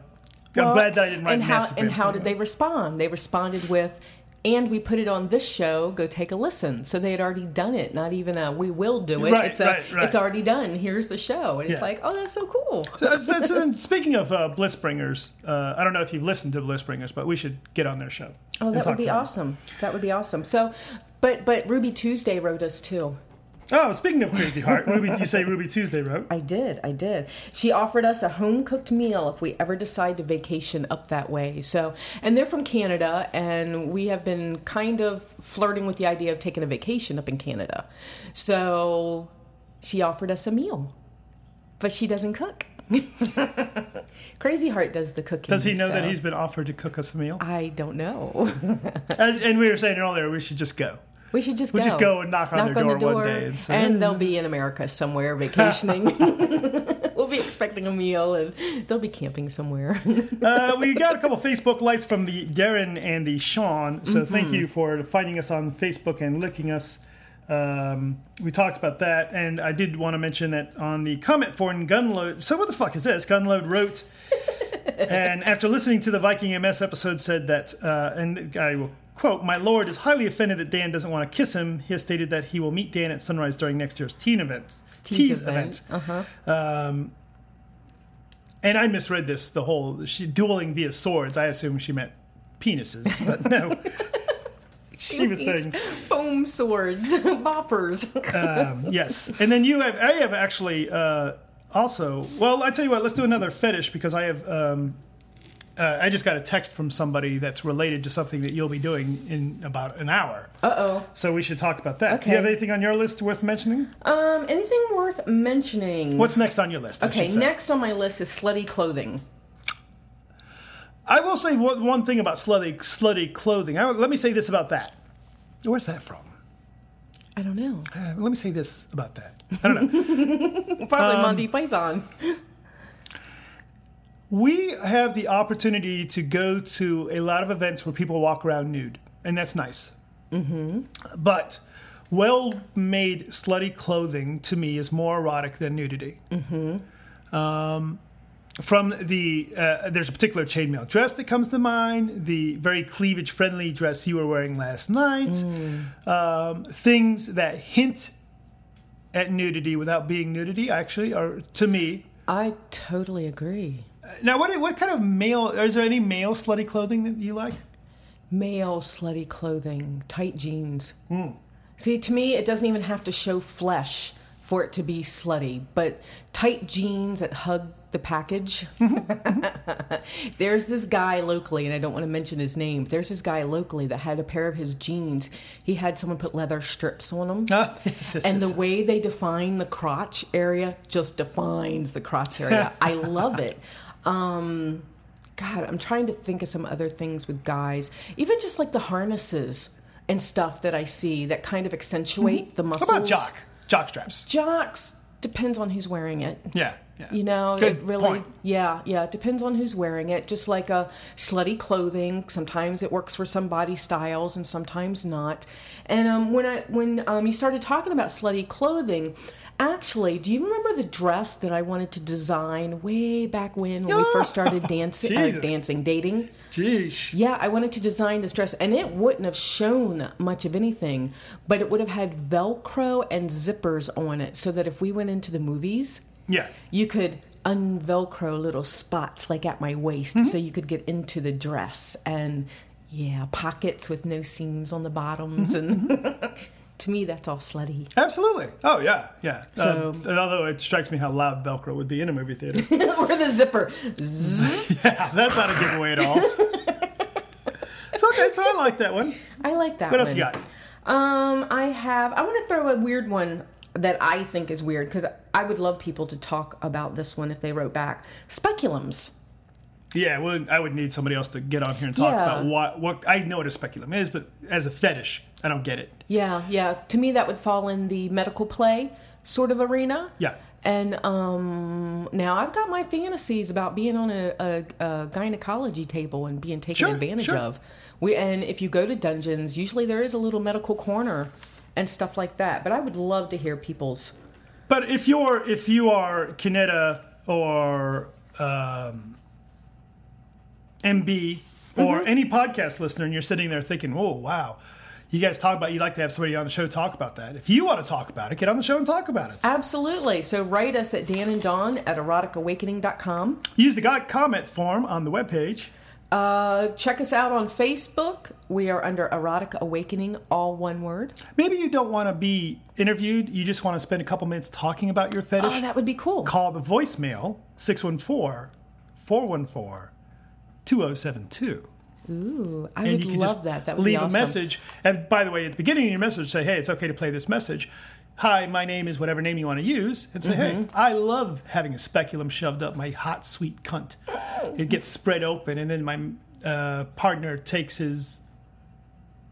Speaker 2: I'm glad that I didn't write
Speaker 1: and how and how did they respond? They responded with, "And we put it on this show. Go take a listen." So they had already done it. Not even a "We will do it."
Speaker 2: Right,
Speaker 1: it's a,
Speaker 2: right, right.
Speaker 1: It's already done. Here's the show, and it's like, oh, that's so cool.
Speaker 2: Uh, speaking of uh, Blissbringers, uh, I don't know if you've listened to Blissbringers, but we should get on their show.
Speaker 1: Oh, that would be
Speaker 2: to them.
Speaker 1: awesome. That would be awesome. So, but but Ruby Tuesday wrote us too.
Speaker 2: Oh, speaking of Crazy Heart, Ruby, did you say Ruby Tuesday wrote.
Speaker 1: I did, I did. She offered us a home cooked meal if we ever decide to vacation up that way. So, and they're from Canada, and we have been kind of flirting with the idea of taking a vacation up in Canada. So, she offered us a meal, but she doesn't cook. Crazy Heart does the cooking.
Speaker 2: Does he know that he's been offered to cook us a meal?
Speaker 1: I don't know.
Speaker 2: As, and we were saying earlier, we should just go.
Speaker 1: We should just
Speaker 2: We'll
Speaker 1: go.
Speaker 2: just go and knock on their door one day and say,
Speaker 1: and they'll be in America somewhere vacationing. we'll be expecting a meal, and they'll be camping somewhere.
Speaker 2: Uh, we got a couple Facebook likes from the Darren and the Sean. So
Speaker 1: Mm-hmm.
Speaker 2: thank you for finding us on Facebook and licking us. Um, we talked about that, and I did want to mention that on the comment for Gunload. So what the fuck is this? Gunload wrote, and after listening to the Viking MS episode, said that, uh, and I will quote: "My lord is highly offended that Dan doesn't want to kiss him. He has stated that he will meet Dan at sunrise during next year's teen event.
Speaker 1: Tease event. Uh-huh.
Speaker 2: Um, and I misread this the whole she dueling via swords. I assume she meant penises, but no.
Speaker 1: She
Speaker 2: was saying-
Speaker 1: foam swords, boppers.
Speaker 2: Um, yes, and then you have I have actually uh, also. Well, I tell you what, let's do another fetish because I have. Um, uh, I just got a text from somebody that's related to something that you'll be doing in about an hour.
Speaker 1: Uh oh.
Speaker 2: So we should talk about that.
Speaker 1: Okay.
Speaker 2: Do you have anything on your list worth mentioning?
Speaker 1: Um, anything worth mentioning?
Speaker 2: What's next on your list?
Speaker 1: Okay? Next on my list is slutty clothing.
Speaker 2: I will say one, one thing about slutty slutty clothing. I, let me say this about that. Where's that from?
Speaker 1: I don't know.
Speaker 2: Uh, let me say this about that. I don't know.
Speaker 1: Probably
Speaker 2: Um,
Speaker 1: Monty Python.
Speaker 2: We have the opportunity to go to a lot of events where people walk around nude, and that's nice. Mm-hmm. But well-made slutty clothing to me is more erotic than nudity. Mm-hmm. Um, from the uh, there's a particular chainmail dress that comes to mind. The very cleavage friendly dress you were wearing last night.
Speaker 1: Mm.
Speaker 2: Um, things that hint at nudity without being nudity. Actually, are to me.
Speaker 1: I totally agree.
Speaker 2: Now, what what kind of male? Is there any male slutty clothing that you like?
Speaker 1: Male slutty clothing, tight jeans.
Speaker 2: Hmm.
Speaker 1: See, to me, it doesn't even have to show flesh for it to be slutty, but tight jeans that hug the package. there's this guy locally, and I don't want to mention his name. but There's this guy locally that had a pair of his jeans. He had someone put leather strips on them.
Speaker 2: Ah, yes, yes,
Speaker 1: and the
Speaker 2: yes, yes.
Speaker 1: way they define the crotch area just defines the crotch area. I love it. Um, God, I'm trying to think of some other things with guys, even just like the harnesses and stuff that I see that kind of accentuate the
Speaker 2: How
Speaker 1: muscles.
Speaker 2: about jock jock straps?
Speaker 1: Jocks depends on who's wearing it.
Speaker 2: Yeah, yeah.
Speaker 1: You know,
Speaker 2: Good
Speaker 1: it really,
Speaker 2: point.
Speaker 1: yeah, yeah. It depends on who's wearing it. Just like a slutty clothing, sometimes it works for some body styles and sometimes not. And um, when I when um, you started talking about slutty clothing, actually, do you remember the dress that I wanted to design way back when when we first started dancing, uh, dancing, dating?
Speaker 2: Jeez.
Speaker 1: Yeah, I wanted to design this dress, and it wouldn't have shown much of anything, but it would have had Velcro and zippers on it, so that if we went into the movies,
Speaker 2: Yeah.
Speaker 1: you could unvelcro little spots like at my waist
Speaker 2: Mm-hmm.
Speaker 1: so you could get into the dress and yeah pockets with no seams on the bottoms
Speaker 2: Mm-hmm.
Speaker 1: and to me that's all slutty
Speaker 2: Absolutely. Oh yeah, yeah.
Speaker 1: So-
Speaker 2: Um, and although it strikes me how loud Velcro would be in a movie theater.
Speaker 1: or the zipper Zzz.
Speaker 2: yeah, that's not a giveaway at all. so okay, so I like that one.
Speaker 1: i like that
Speaker 2: What else
Speaker 1: one.
Speaker 2: you got?
Speaker 1: um i have i want to throw a weird one that i think is weird because i would love people to talk about this one if they wrote back speculums
Speaker 2: Yeah, well, I would need somebody else to get on here and talk
Speaker 1: Yeah.
Speaker 2: about what what I know what a speculum is, but as a fetish, I don't get it.
Speaker 1: Yeah, yeah. To me, that would fall in the medical play sort of arena.
Speaker 2: Yeah.
Speaker 1: And um, now I've got my fantasies about being on a, a, a gynecology table and being taken
Speaker 2: Sure,
Speaker 1: advantage
Speaker 2: sure.
Speaker 1: of. We and if you go to dungeons, usually there is a little medical corner and stuff like that. But I would love to hear people's.
Speaker 2: But if you're if you are Kinetta or um, MB or
Speaker 1: Mm-hmm.
Speaker 2: any podcast listener, and you're sitting there thinking, "Oh, wow." You guys talk about you'd like to have somebody on the show talk about that. If you want to talk about it, get on the show and talk about it.
Speaker 1: Absolutely. So write us at Dan and Dawn at eroticawakening.com.
Speaker 2: Use the got comment form on the webpage.
Speaker 1: Uh, check us out on Facebook. We are under Erotic Awakening, all one word.
Speaker 2: Maybe you don't want to be interviewed. You just want to spend a couple minutes talking about your fetish.
Speaker 1: Oh, that would be cool.
Speaker 2: Call the voicemail 614 414 2072.
Speaker 1: Ooh, I
Speaker 2: And
Speaker 1: would
Speaker 2: you can
Speaker 1: love
Speaker 2: just
Speaker 1: that. That would
Speaker 2: leave
Speaker 1: be awesome.
Speaker 2: a message. And by the way, at the beginning of your message, say, hey, it's okay to play this message. Hi, my name is whatever name you want to use. And say,
Speaker 1: Mm-hmm.
Speaker 2: hey, I love having a speculum shoved up my hot, sweet cunt. It gets spread open, and then my uh, partner takes his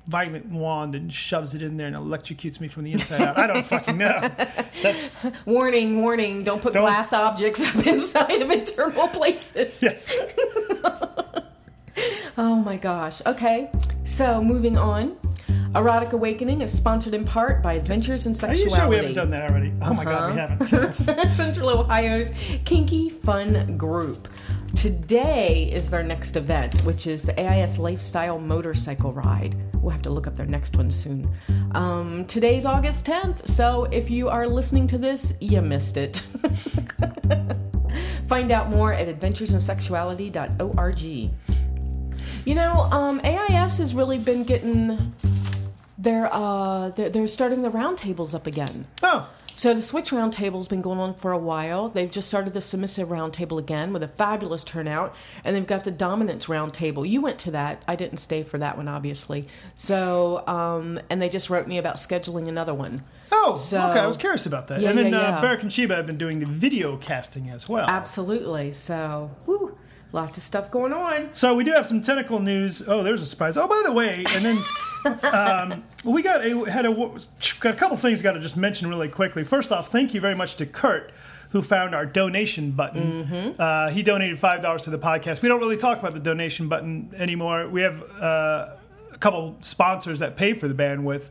Speaker 2: violet wand and shoves it in there and electrocutes me from the inside out. I don't fucking know.
Speaker 1: Warning, warning, don't put
Speaker 2: Don't-
Speaker 1: glass objects up inside of internal places.
Speaker 2: Yes.
Speaker 1: Oh my gosh. Okay, so moving on. Erotic Awakening is sponsored in part by Adventures in Sexuality.
Speaker 2: Are you sure we haven't done that already? Oh my God, we
Speaker 1: Uh-huh.
Speaker 2: haven't.
Speaker 1: Central Ohio's Kinky Fun Group. Today is their next event, which is the AIS Lifestyle Motorcycle Ride. We'll have to look up their next one soon. Um, today's August 10th, so if you are listening to this, you missed it. Find out more at adventuresinsexuality.org. You know, um, AIS has really been getting their, uh, they're, they're starting the roundtables up again.
Speaker 2: Oh,
Speaker 1: So the Switch Roundtable's been going on for a while. They've just started the Submissive Roundtable again with a fabulous turnout, and they've got the Dominance Roundtable. You went to that. I didn't stay for that one, obviously. So, um, and they just wrote me about scheduling another one.
Speaker 2: oh,
Speaker 1: So-
Speaker 2: okay. I was curious about that.
Speaker 1: Yeah,
Speaker 2: and then
Speaker 1: yeah,
Speaker 2: uh,
Speaker 1: yeah.
Speaker 2: Beric and Sheba have been doing the video casting as well.
Speaker 1: Absolutely. So, woo, lots of stuff going on.
Speaker 2: So we do have some technical news. Oh, there's a surprise. Oh, by the way, and then um, we got a had a got a couple things got to just mention really quickly. First off, thank you very much to Kurt who found our donation button.
Speaker 1: Mm-hmm.
Speaker 2: Uh, he donated five dollars to the podcast. We don't really talk about the donation button anymore. We have uh, a couple sponsors that pay for the bandwidth,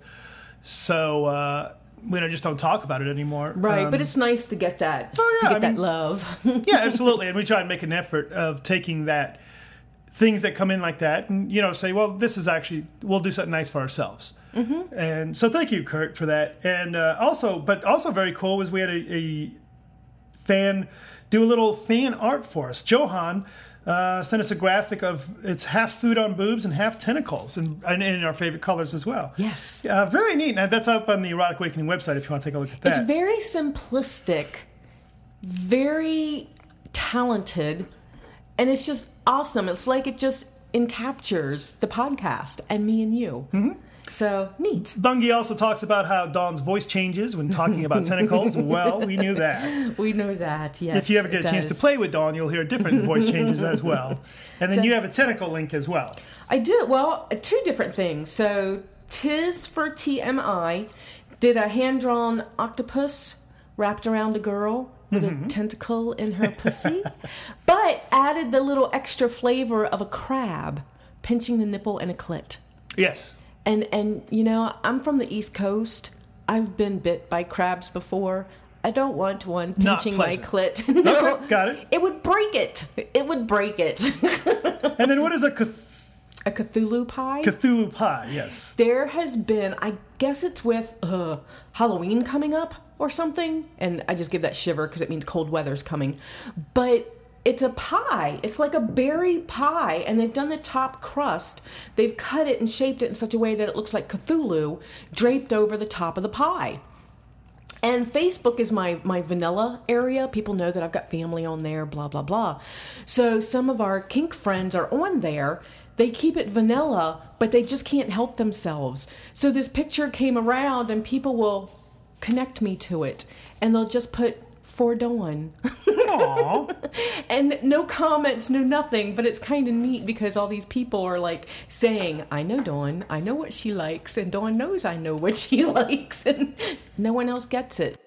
Speaker 2: so uh, we don't, just don't talk about it anymore.
Speaker 1: Right.
Speaker 2: Um,
Speaker 1: but it's nice to get that.
Speaker 2: Oh yeah,
Speaker 1: to
Speaker 2: I
Speaker 1: get
Speaker 2: mean-
Speaker 1: that love.
Speaker 2: yeah, absolutely. And we try and make an effort of taking that things that come in like that, and you know, say, well, this is actually we'll do something nice for ourselves. Mm-hmm. And so, thank you, Kurt, for that. And uh, also, but also very cool was we had a, a fan do a little fan art for us. Johan uh, sent us a graphic of it's half food on boobs and half tentacles, and, and in our favorite colors as well.
Speaker 1: yes.
Speaker 2: Uh, very neat. Now, that's up on the Erotic Awakening website if you want to take a look at that.
Speaker 1: It's very simplistic, very talented, and it's just awesome. It's like it just encaptures the podcast and me and you. Mm-hmm. So neat.
Speaker 2: Bungie also talks about how Dawn's voice changes when talking about tentacles. well, we knew that.
Speaker 1: We know that, yes.
Speaker 2: If you ever get a chance to play with Dawn, you'll hear different voice changes as well. And then
Speaker 1: So-
Speaker 2: you have a tentacle link as well.
Speaker 1: I do. Well, two different things. So, Tis for TMI did a hand drawn octopus wrapped around a girl with a mm-hmm. tentacle in her pussy, but added the little extra flavor of a crab pinching the nipple and a clit.
Speaker 2: Yes.
Speaker 1: And and you know, I'm from the East Coast. I've been bit by crabs before. I don't want one pinching my clit. no,
Speaker 2: Okay, got it.
Speaker 1: It would break it. It would break it.
Speaker 2: And then what is a Cth-
Speaker 1: a Cthulhu pie.
Speaker 2: Cthulhu pie? Yes.
Speaker 1: there has been, I guess it's with uh, Halloween coming up or something, and I just give that shiver because it means cold weather's coming. But it's a pie. It's like a berry pie, and they've done the top crust. They've cut it and shaped it in such a way that it looks like Cthulhu draped over the top of the pie. And Facebook is my my vanilla area. People know that I've got family on there, blah blah blah. So some of our kink friends are on there. They keep it vanilla, but they just can't help themselves. So this picture came around and people will connect me to it and they'll just put for Dawn.
Speaker 2: Aw.
Speaker 1: and no comments, no nothing, but it's kind of neat because all these people are like saying, I know Dawn, I know what she likes, and Dawn knows I know what she likes, and no one else gets it.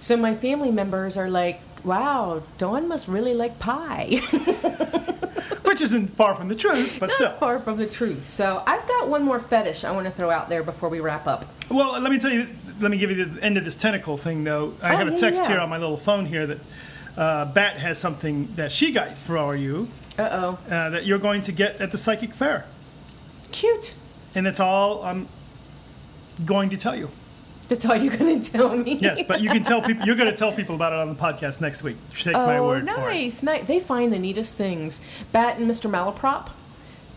Speaker 1: So my family members are like, wow, Dawn must really like pie.
Speaker 2: Which isn't far from the truth, but still.
Speaker 1: Far from the truth. So I've got one more fetish I want to throw out there before we wrap up.
Speaker 2: Well, let me tell you. Let me give you the end of this tentacle thing, though. I
Speaker 1: Oh,
Speaker 2: have a text
Speaker 1: yeah.
Speaker 2: here on my little phone here that uh, Bat has something that she got for you
Speaker 1: Uh oh.
Speaker 2: uh, that you're going to get at the psychic fair,
Speaker 1: Cute.
Speaker 2: and that's all I'm going to tell you.
Speaker 1: That's all you're going to tell me.
Speaker 2: Yes, but you can tell people. You're going to tell people about it on the podcast next week. Take my
Speaker 1: Oh,
Speaker 2: word for it.
Speaker 1: nice, nice. They find the neatest things. Bat and Mr. Malaprop.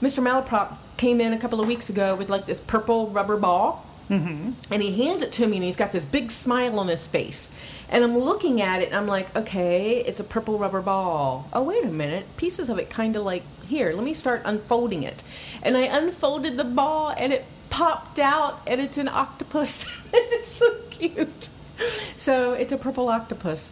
Speaker 1: Mr. Malaprop came in a couple of weeks ago with like this purple rubber ball. Mm-hmm. And he hands it to me and he's got this big smile on his face. And I'm looking at it and I'm like, okay, it's a purple rubber ball. Oh, wait a minute. Pieces of it kind of like, here, let me start unfolding it. And I unfolded the ball and it popped out and it's an octopus. it's so cute. So it's a purple octopus.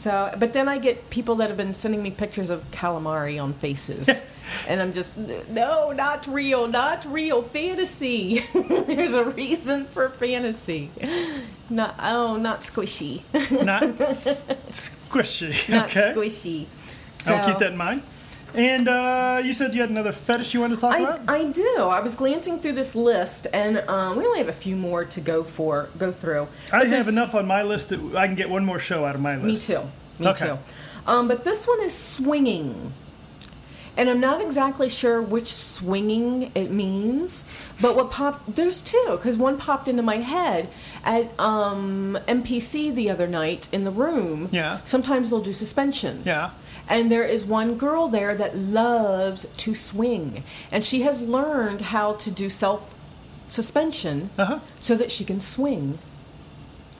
Speaker 1: So, but then I get people that have been sending me pictures of calamari on faces, and I'm just no, not real, not real fantasy. There's a reason for fantasy. Not oh, not squishy,
Speaker 2: Not squishy.
Speaker 1: not
Speaker 2: okay.
Speaker 1: squishy.
Speaker 2: I'll keep that in mind. And uh, you said you had another fetish you wanted to talk
Speaker 1: I,
Speaker 2: about?
Speaker 1: I do. I was glancing through this list, and um, we only have a few more to go for, go through.
Speaker 2: I
Speaker 1: But
Speaker 2: have enough on my list that I can get one more show out of my list.
Speaker 1: Me too. Me
Speaker 2: Okay.
Speaker 1: too. Um, but this one is swinging. And I'm not exactly sure which swinging it means, but what popped, there's two, because one popped into my head at um, MPC the other night in the room.
Speaker 2: Yeah.
Speaker 1: Sometimes they'll do suspension.
Speaker 2: Yeah.
Speaker 1: And there is one girl there that loves to swing. And she has learned how to do self suspension
Speaker 2: Uh-huh.
Speaker 1: so that she can swing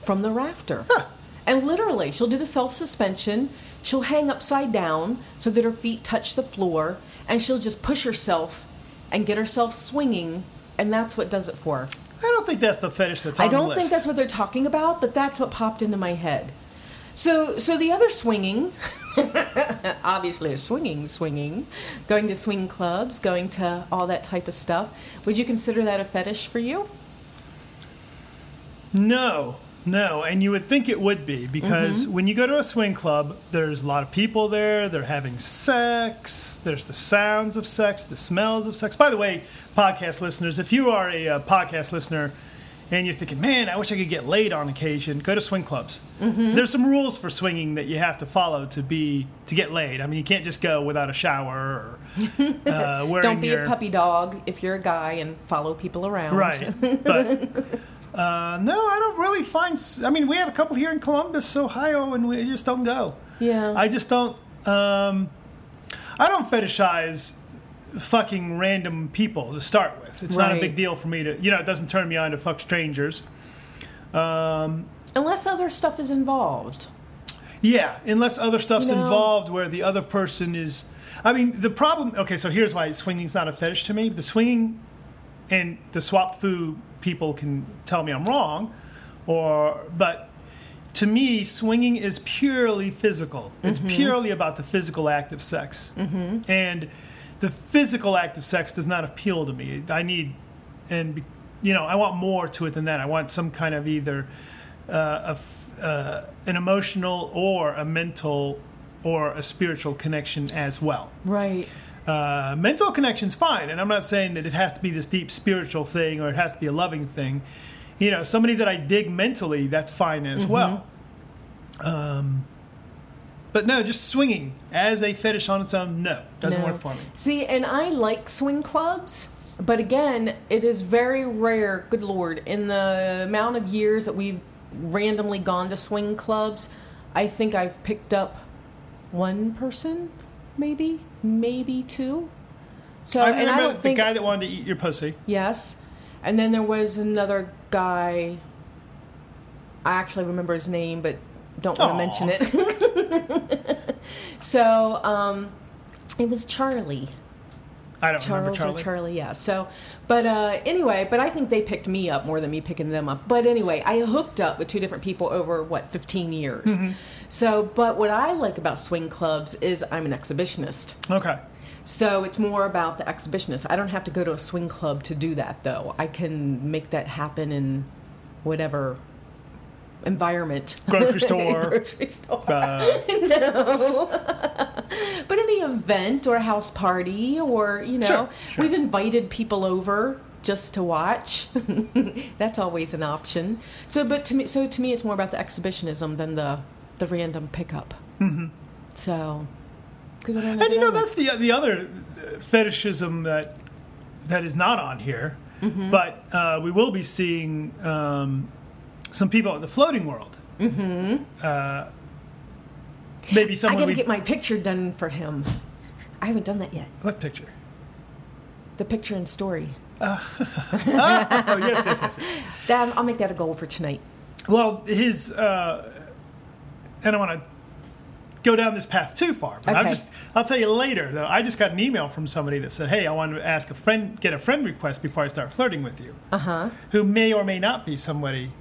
Speaker 1: from the rafter.
Speaker 2: Huh.
Speaker 1: And literally, she'll do the self suspension. She'll hang upside down so that her feet touch the floor. And she'll just push herself and get herself swinging. And that's what does it for her.
Speaker 2: I don't think that's the fetish that's
Speaker 1: I don't think that's what they're talking about, but that's what popped into my head. So, so the other swinging, obviously, a swinging, swinging, going to swing clubs, going to all that type of stuff. Would you consider that a fetish for you?
Speaker 2: No, no, and you would think it would be because
Speaker 1: Mm-hmm.
Speaker 2: when you go to a swing club, there's a lot of people there. They're having sex. There's the sounds of sex, the smells of sex. By the way, podcast listeners, if you are a, uh podcast listener and you're thinking, man, I wish I could get laid on occasion, go to swing clubs. There's some rules for swinging that you have to follow to be to get laid. I mean, you can't just go without a shower or uh, wearing
Speaker 1: Don't be
Speaker 2: your,
Speaker 1: a puppy dog if you're a guy and follow people around.
Speaker 2: Right. But uh, no, I don't really find. I mean, we have a couple here in Columbus, Ohio, and we just don't go.
Speaker 1: Yeah.
Speaker 2: I just don't. Um, I don't fetishize fucking random people to start with. It's not a big deal for me to. You know, it doesn't turn me on to fuck strangers.
Speaker 1: Unless other stuff is involved.
Speaker 2: Yeah, unless other stuff's
Speaker 1: You know-
Speaker 2: involved where the other person is. I mean, the problem. Okay, so here's why swinging's not a fetish to me. The swinging and the swap foo people can tell me I'm wrong, or but to me, swinging is purely physical. It's purely about the physical act of sex, mm-hmm. and the physical act of sex does not appeal to me. I need, and you know, I want more to it than that. I want some kind of either uh, a uh, an emotional or a mental or a spiritual connection as well.
Speaker 1: Right.
Speaker 2: Uh, mental connection's fine, and I'm not saying that it has to be this deep spiritual thing or it has to be a loving thing. You know, somebody that I dig mentally, that's fine as well. Um, but no, just swinging as a fetish on its own, no, doesn't
Speaker 1: No.
Speaker 2: work for me.
Speaker 1: See, and I like swing clubs, but again, it is very rare, good lord, in the amount of years that we've randomly gone to swing clubs, I think I've picked up one person, maybe, maybe two. So,
Speaker 2: I
Speaker 1: and
Speaker 2: remember
Speaker 1: I don't
Speaker 2: the
Speaker 1: think
Speaker 2: guy that wanted to eat your pussy.
Speaker 1: Yes. And then there was another guy. I actually remember his name, but don't want to mention it. so, um, it was Charlie.
Speaker 2: I don't
Speaker 1: Charles
Speaker 2: remember Charlie.
Speaker 1: or Charlie, yeah. So, but uh, anyway, but I think they picked me up more than me picking them up. But anyway, I hooked up with two different people over what 15 years.
Speaker 2: Mm-hmm.
Speaker 1: So, but what I like about swing clubs is I'm an exhibitionist.
Speaker 2: okay.
Speaker 1: So it's more about the exhibitionist. I don't have to go to a swing club to do that, though. I can make that happen in whatever environment.
Speaker 2: Grocery store.
Speaker 1: Grocery store.
Speaker 2: Uh,
Speaker 1: no. but any event or a house party, or you know,
Speaker 2: Sure, sure.
Speaker 1: we've invited people over just to watch. That's always an option. So, but to me, so to me, it's more about the exhibitionism than the the random pickup. Mm-hmm. So, because I don't know.
Speaker 2: and you know that's the the other uh, fetishism that that is not on here,
Speaker 1: Mm-hmm.
Speaker 2: but uh, we will be seeing um, some people at the floating world. Mm-hmm. Uh, maybe
Speaker 1: I got to
Speaker 2: we-
Speaker 1: get my picture done for him. I haven't done that yet.
Speaker 2: what picture?
Speaker 1: The picture and story.
Speaker 2: Oh yes, yes, yes. yes.
Speaker 1: That, I'll make that a goal for tonight.
Speaker 2: Well, his. Uh, I don't want to go down this path too far, but I'll
Speaker 1: Okay.
Speaker 2: just I'll tell you later. Though I just got an email from somebody that said, "Hey, I wanted to ask a friend, get a friend request before I start flirting with you."
Speaker 1: Uh huh.
Speaker 2: Who may or may not be somebody.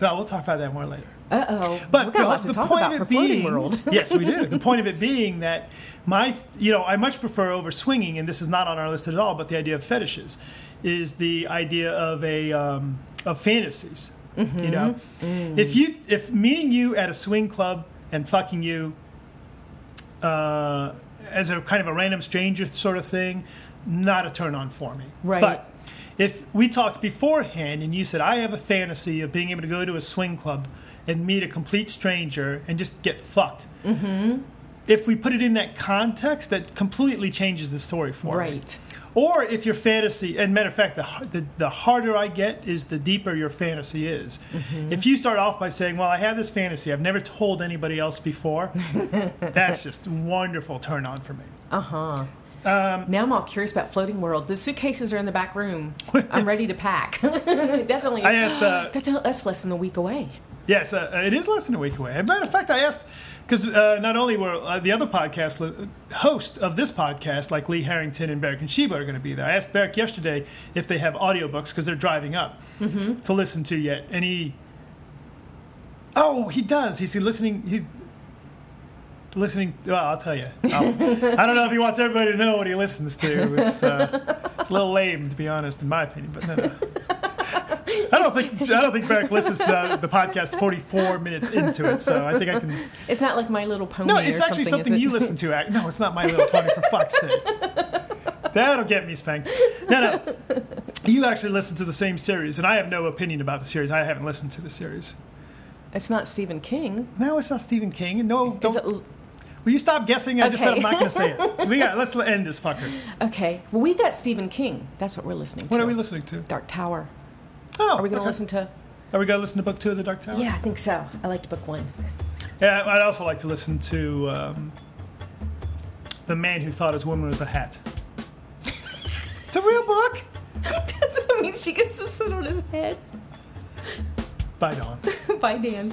Speaker 2: Well, we'll talk about that more later.
Speaker 1: Uh oh.
Speaker 2: But
Speaker 1: we got a lot
Speaker 2: the point of it being,
Speaker 1: world.
Speaker 2: yes, we do. The point of it being that my, you know, I much prefer over swinging, and this is not on our list at all. But the idea of fetishes is the idea of a um, of fantasies.
Speaker 1: Mm-hmm.
Speaker 2: You know, if you if meeting you at a swing club and fucking you uh, as a kind of a random stranger sort of thing, not a turn on for me.
Speaker 1: Right.
Speaker 2: But if we talked beforehand and you said I have a fantasy of being able to go to a swing club and meet a complete stranger and just get fucked. Mm-hmm. If we put it in that context, that completely changes the story for me.
Speaker 1: Right.
Speaker 2: Or if your fantasy, and matter of fact, the, the, the harder I get is the deeper your fantasy is.
Speaker 1: Mm-hmm.
Speaker 2: If you start off by saying, Well, I have this fantasy, I've never told anybody else before, that's just wonderful turn on for me.
Speaker 1: Uh huh.
Speaker 2: Um,
Speaker 1: Now I'm all curious about floating world. The suitcases are in the back room. I'm ready to pack. that's only.
Speaker 2: I asked, uh,
Speaker 1: that's, that's less than a week away.
Speaker 2: Yes, uh, it is less than a week away. As a matter of fact, I asked because uh, not only were uh, the other podcast li- host of this podcast, like Lee Harrington and Beric and Sheba, are going to be there. I asked Beric yesterday if they have audiobooks because they're driving up to listen to yet, and he, oh, he does. He's listening. He listening. Well, I'll tell you. I'll, I don't know if he wants everybody to know what he listens to. It's uh, it's a little lame, to be honest, in my opinion. But no, no. I don't think I don't think Beric listens to the podcast 44 minutes into it, so I think I can.
Speaker 1: It's not like My Little Pony.
Speaker 2: No, it's actually
Speaker 1: something,
Speaker 2: something
Speaker 1: is
Speaker 2: you listen to. No, it's not My Little Pony for fuck's sake. That'll get me spanked. No, no. You actually listen to the same series, and I have no opinion about the series. I haven't listened to the series.
Speaker 1: It's not Stephen King.
Speaker 2: No, it's not Stephen King. No, don't.
Speaker 1: it?
Speaker 2: Will you stop guessing? I just said I'm not going to say it. We got. Let's end this fucker.
Speaker 1: Okay. Well, we got Stephen King. That's what we're listening to.
Speaker 2: What are we listening to?
Speaker 1: Dark Tower.
Speaker 2: Oh,
Speaker 1: Are we going to
Speaker 2: okay.
Speaker 1: listen to?
Speaker 2: Are we going to listen to book two of the Dark Tower?
Speaker 1: Yeah, I think so. I liked book one.
Speaker 2: Yeah, I'd also like to listen to um, the man who thought his woman was a hat. it's a real book.
Speaker 1: Doesn't mean she gets to sit on his head.
Speaker 2: Bye, Dawn.
Speaker 1: Bye, Dan.